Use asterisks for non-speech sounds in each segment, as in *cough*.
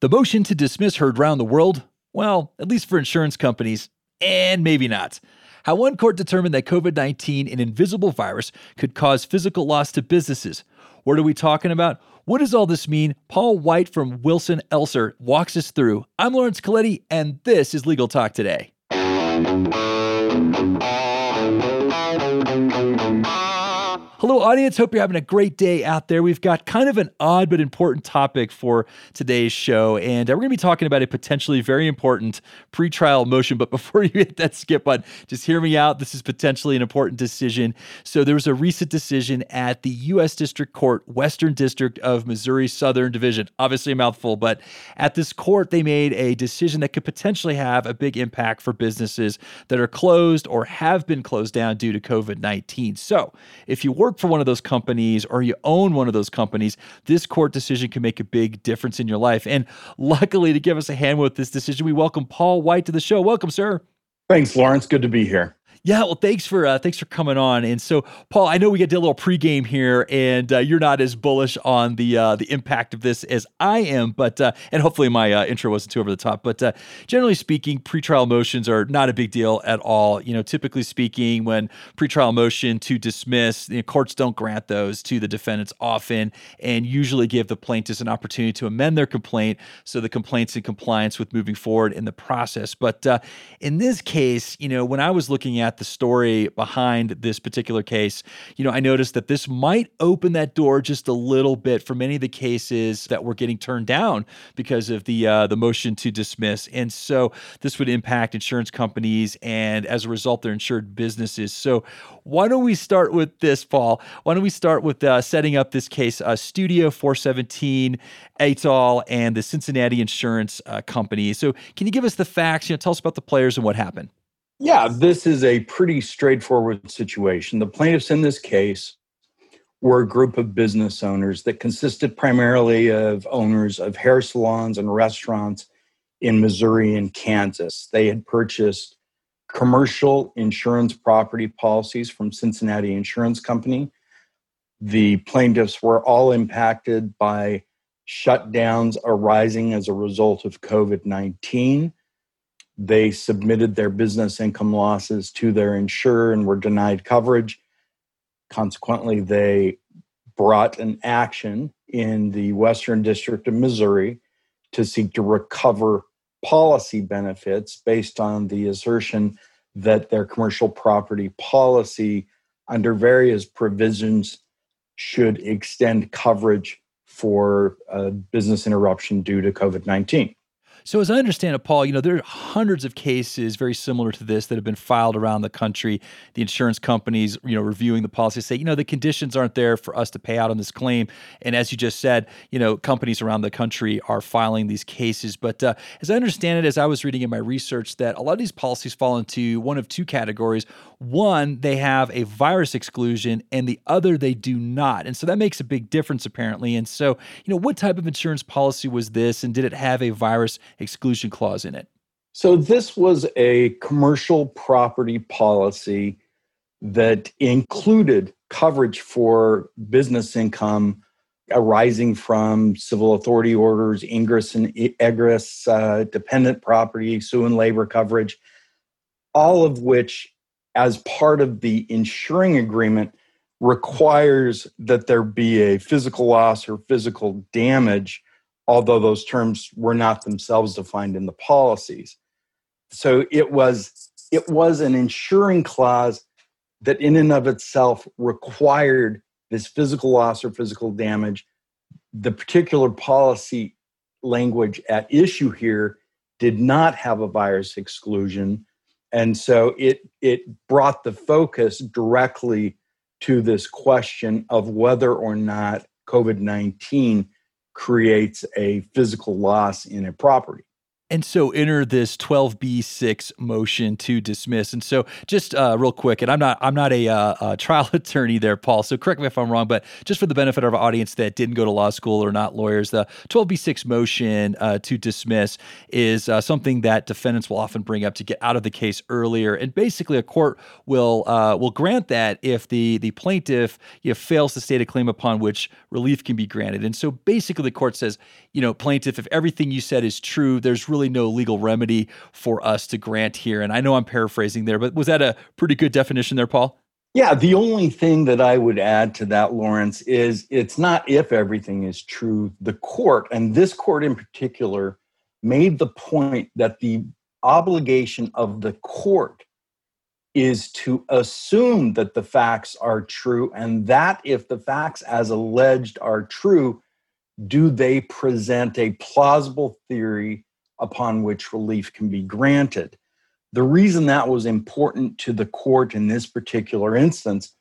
The motion to dismiss heard round the world, well, at least for insurance companies, and maybe not. How one court determined that COVID 19, an invisible virus, could cause physical loss to businesses. What are we talking about? What does all this mean? Paul White from Wilson Elser walks us through. I'm Lawrence Colletti, and this is Legal Talk Today. Hello, audience. Hope you're having a great day out there. We've got kind of an odd but important topic for today's show, and uh, we're going to be talking about a potentially very important pretrial motion. But *laughs* before you hit that skip button, just hear me out. This is potentially an important decision. So, there was a recent decision at the U.S. District Court, Western District of Missouri Southern Division. Obviously, a mouthful, but at this court, they made a decision that could potentially have a big impact for businesses that are closed or have been closed down due to COVID 19. So, if you work work for one of those companies or you own one of those companies, this court decision can make a big difference in your life. And luckily, to give us a hand with this decision, we welcome Paul White to the show. Welcome, sir. Thanks, Lawrence. Good to be here. Yeah, well, thanks for uh, thanks for coming on. And so, Paul, I know we get to a little pregame here, and uh, you're not as bullish on the uh, the impact of this as I am, but uh, and hopefully my uh, intro wasn't too over the top. But uh, generally speaking, pretrial motions are not a big deal at all. You know, typically speaking, when pretrial motion to dismiss, you know, courts don't grant those to the defendants often, and usually give the plaintiffs an opportunity to amend their complaint so the complaint's in compliance with moving forward in the process. But in this case, you know, when I was looking at at the story behind this particular case, you know, I noticed that this might open that door just a little bit for many of the cases that were getting turned down because of the uh, the motion to dismiss, and so this would impact insurance companies and as a result, their insured businesses. So, why don't we start with this, Paul? Why don't we start with uh, setting up this case? Uh, Studio 417 et and the Cincinnati Insurance uh, Company. So, can you give us the facts? You know, tell us about the players and what happened. Yeah, this is a pretty straightforward situation. The plaintiffs in this case were a group of business owners that consisted primarily of owners of hair salons and restaurants in Missouri and Kansas. They had purchased commercial insurance property policies from Cincinnati Insurance Company. The plaintiffs were all impacted by shutdowns arising as a result of COVID 19 they submitted their business income losses to their insurer and were denied coverage. Consequently, they brought an action in the Western District of Missouri to seek to recover policy benefits based on the assertion that their commercial property policy, under various provisions, should extend coverage for a business interruption due to COVID 19. So, as I understand it, Paul, you know, there are hundreds of cases very similar to this that have been filed around the country. The insurance companies, you know, reviewing the policy say, you know, the conditions aren't there for us to pay out on this claim. And as you just said, you know, companies around the country are filing these cases. But uh, as I understand it, as I was reading in my research, that a lot of these policies fall into one of two categories. One, they have a virus exclusion, and the other, they do not. And so that makes a big difference, apparently. And so, you know, what type of insurance policy was this, and did it have a virus exclusion clause in it? So, this was a commercial property policy that included coverage for business income arising from civil authority orders, ingress and egress, uh, dependent property, sue and labor coverage, all of which, as part of the insuring agreement, requires that there be a physical loss or physical damage although those terms were not themselves defined in the policies. So it was it was an insuring clause that in and of itself required this physical loss or physical damage. The particular policy language at issue here did not have a virus exclusion. And so it it brought the focus directly to this question of whether or not COVID 19 creates a physical loss in a property. And so enter this 12b6 motion to dismiss. And so just uh, real quick, and I'm not I'm not a, uh, a, trial *laughs* attorney there, Paul. So correct me if I'm wrong, but just for the benefit of our audience that didn't go to law school or not lawyers, the 12b6 motion uh, to dismiss is uh, something that defendants will often bring up to get out of the case earlier. And basically, a court will uh, will grant that if the the plaintiff you know, fails to state a claim upon which relief can be granted. And so basically, the court says, you know, plaintiff, if everything you said is true, there's really no legal remedy for us to grant here. And I know I'm paraphrasing there, but was that a pretty good definition there, Paul? Yeah, the only thing that I would add to that, Lawrence, is it's not if everything is true. The court, and this court in particular, made the point that the obligation of the court is to assume that the facts are true, and that if the facts as alleged are true, do they present a plausible theory upon which relief can be granted? The reason that was important to the court in this particular instance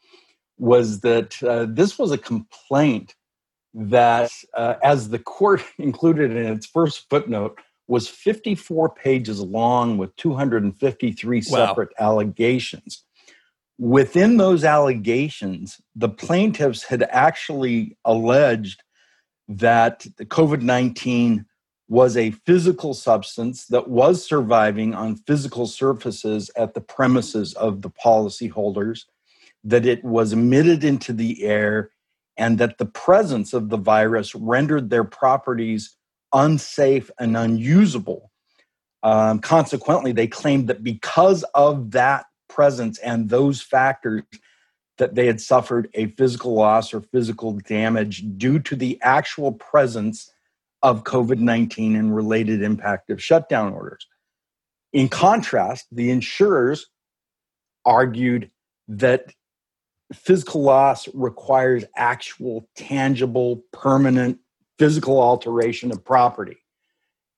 was that uh, this was a complaint that, uh, as the court *laughs* included in its first footnote, was 54 pages long with 253 separate wow. allegations. Within those allegations, the plaintiffs had actually alleged that the COVID 19 was a physical substance that was surviving on physical surfaces at the premises of the policyholders, that it was emitted into the air, and that the presence of the virus rendered their properties unsafe and unusable. Um, consequently, they claimed that because of that presence and those factors, that they had suffered a physical loss or physical damage due to the actual presence of COVID 19 and related impact of shutdown orders. In contrast, the insurers argued that physical loss requires actual, tangible, permanent physical alteration of property.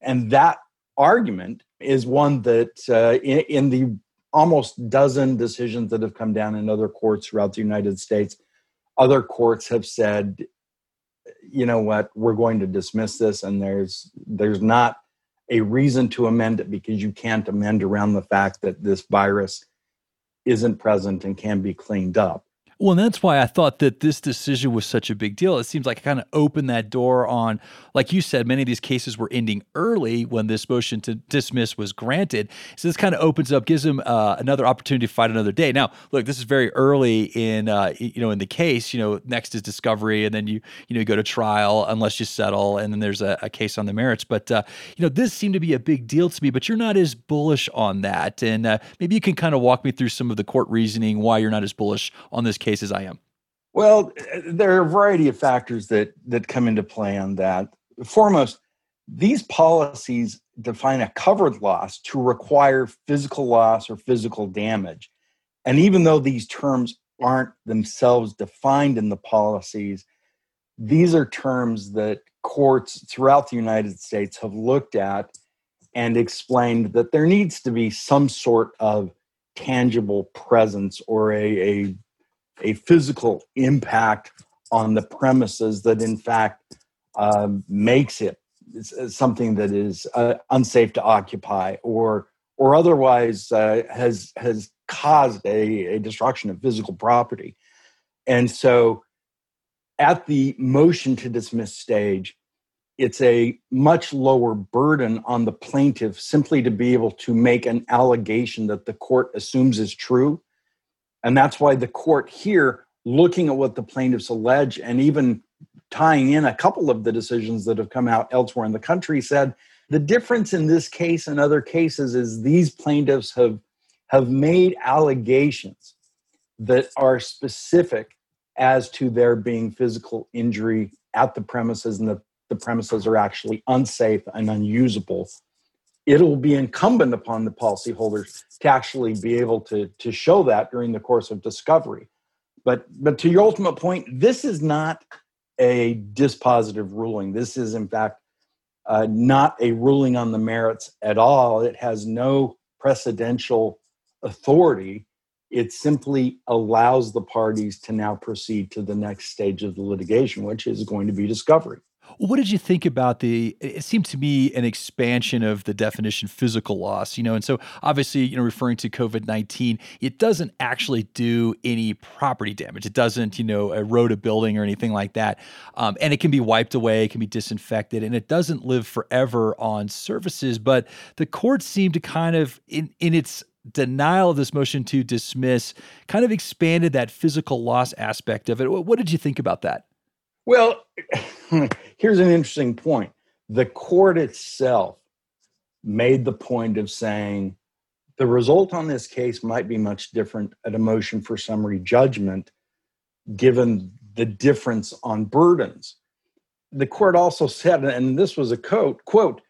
And that argument is one that, uh, in, in the almost dozen decisions that have come down in other courts throughout the United States, other courts have said, you know what, we're going to dismiss this, and there's there's not a reason to amend it because you can't amend around the fact that this virus isn't present and can be cleaned up. Well, and that's why I thought that this decision was such a big deal. It seems like it kind of opened that door on, like you said, many of these cases were ending early when this motion to dismiss was granted. So this kind of opens up, gives them uh, another opportunity to fight another day. Now, look, this is very early in, uh, you know, in the case. You know, next is discovery, and then you, you know, you go to trial unless you settle, and then there's a, a case on the merits. But uh, you know, this seemed to be a big deal to me. But you're not as bullish on that, and uh, maybe you can kind of walk me through some of the court reasoning why you're not as bullish on this case case as I am? Well, there are a variety of factors that that come into play on that. Foremost, these policies define a covered loss to require physical loss or physical damage. And even though these terms aren't themselves defined in the policies, these are terms that courts throughout the United States have looked at and explained that there needs to be some sort of tangible presence or a, a a physical impact on the premises that in fact um, makes it something that is uh, unsafe to occupy or or otherwise uh, has has caused a, a destruction of physical property. And so at the motion to dismiss stage it's a much lower burden on the plaintiff simply to be able to make an allegation that the court assumes is true and that's why the court here, looking at what the plaintiffs allege and even tying in a couple of the decisions that have come out elsewhere in the country, said the difference in this case and other cases is these plaintiffs have, have made allegations that are specific as to there being physical injury at the premises and that the premises are actually unsafe and unusable it'll be incumbent upon the policyholders to actually be able to, to show that during the course of discovery. But, but to your ultimate point, this is not a dispositive ruling. This is, in fact, uh, not a ruling on the merits at all. It has no precedential authority. It simply allows the parties to now proceed to the next stage of the litigation, which is going to be discovery. What did you think about the? It seemed to me an expansion of the definition physical loss, you know, and so obviously, you know, referring to COVID 19, it doesn't actually do any property damage. It doesn't, you know, erode a building or anything like that. Um, and it can be wiped away, it can be disinfected, and it doesn't live forever on surfaces. But the court seemed to kind of, in, in its denial of this motion to dismiss, kind of expanded that physical loss aspect of it. What did you think about that? Well, *laughs* here's an interesting point. The court itself made the point of saying the result on this case might be much different at a motion for summary judgment, given the difference on burdens. The court also said, and this was a quote, quote,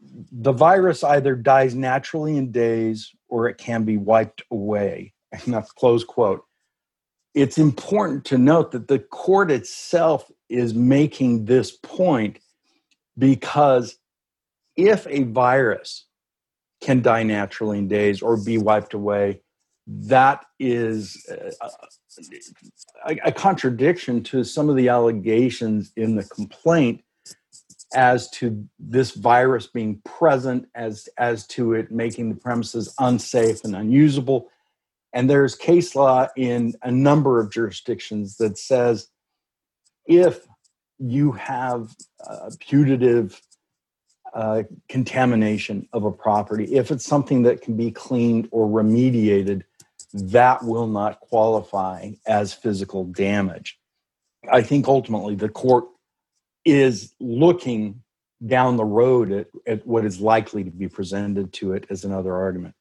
the virus either dies naturally in days or it can be wiped away. *laughs* And that's close quote it's important to note that the court itself is making this point because if a virus can die naturally in days or be wiped away, that is a, a, a, contradiction to some of the allegations in the complaint as to this virus being present, as as to it making the premises unsafe and unusable, and there's case law in a number of jurisdictions that says if you have uh, putative uh, contamination of a property, if it's something that can be cleaned or remediated, that will not qualify as physical damage. I think ultimately the court is looking down the road at, at what is likely to be presented to it as another argument.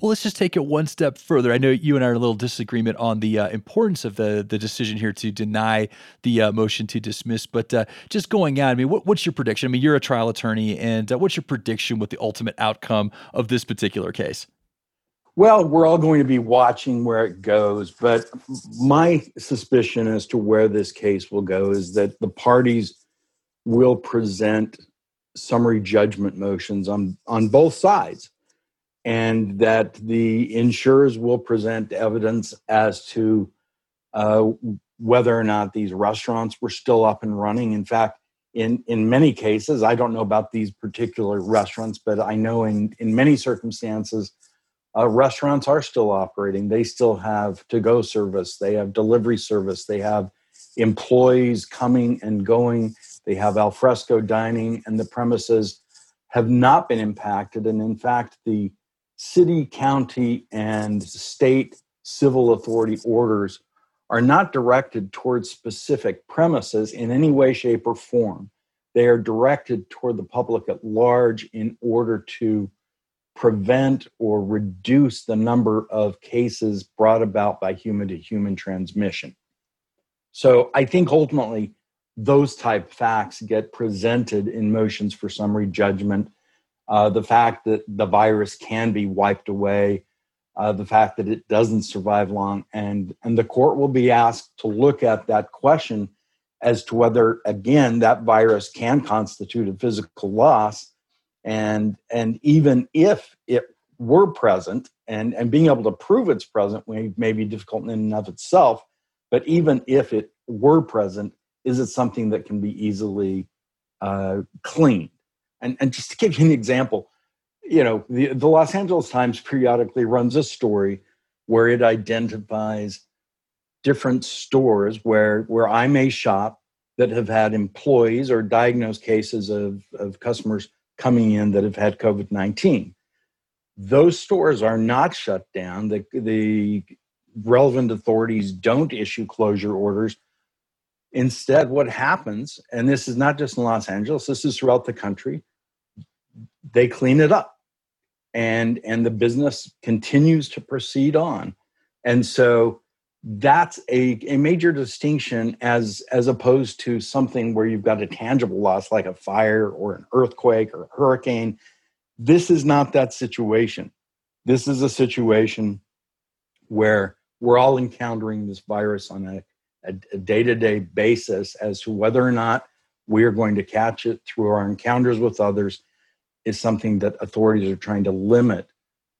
Well, let's just take it one step further. I know you and I are a little disagreement on the uh, importance of the the decision here to deny the uh, motion to dismiss, but uh, just going out, I mean, what, what's your prediction? I mean, you're a trial attorney, and uh, what's your prediction with the ultimate outcome of this particular case? Well, we're all going to be watching where it goes, but my suspicion as to where this case will go is that the parties will present summary judgment motions on on both sides and that the insurers will present evidence as to uh, whether or not these restaurants were still up and running. In fact, in, in many cases, I don't know about these particular restaurants, but I know in, in many circumstances, uh, restaurants are still operating. They still have to go service, they have delivery service, they have employees coming and going, they have alfresco dining, and the premises have not been impacted. And in fact, the city, county, and state civil authority orders are not directed towards specific premises in any way, shape, or form. They are directed toward the public at large in order to prevent or reduce the number of cases brought about by human to human transmission. So I think ultimately those type facts get presented in motions for summary judgment uh, the fact that the virus can be wiped away, uh, the fact that it doesn't survive long, and and the court will be asked to look at that question as to whether again that virus can constitute a physical loss, and and even if it were present, and and being able to prove it's present may, may be difficult in and of itself, but even if it were present, is it something that can be easily uh, cleaned? And, and just to give you an example, you know, the, the Los Angeles Times periodically runs a story where it identifies different stores where where I may shop that have had employees or diagnosed cases of, of customers coming in that have had COVID 19. Those stores are not shut down. The, the relevant authorities don't issue closure orders. Instead, what happens, and this is not just in Los Angeles, this is throughout the country, they clean it up. And and the business continues to proceed on. And so that's a, a major distinction as as opposed to something where you've got a tangible loss like a fire or an earthquake or a hurricane. This is not that situation. This is a situation where we're all encountering this virus on a, a, a day-to-day basis as to whether or not we are going to catch it through our encounters with others is something that authorities are trying to limit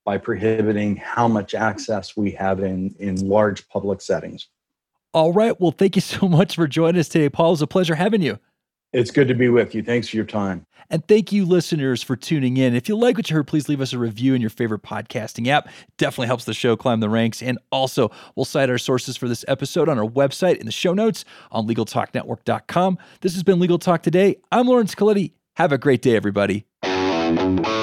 by prohibiting how much access we have in, in large public settings. All right. Well, thank you so *laughs* much for joining us today, Paul. It was a pleasure having you. It's good to be with you. Thanks for your time. And thank you, listeners, for tuning in. If you like what you heard, please leave us a review in your favorite podcasting app. Definitely helps the show climb the ranks. And also, we'll cite our sources for this episode on our website in the show notes on LegalTalkNetwork.com. This has been Legal Talk Today. I'm Lawrence Colletti. Have a great day, everybody. Thank you.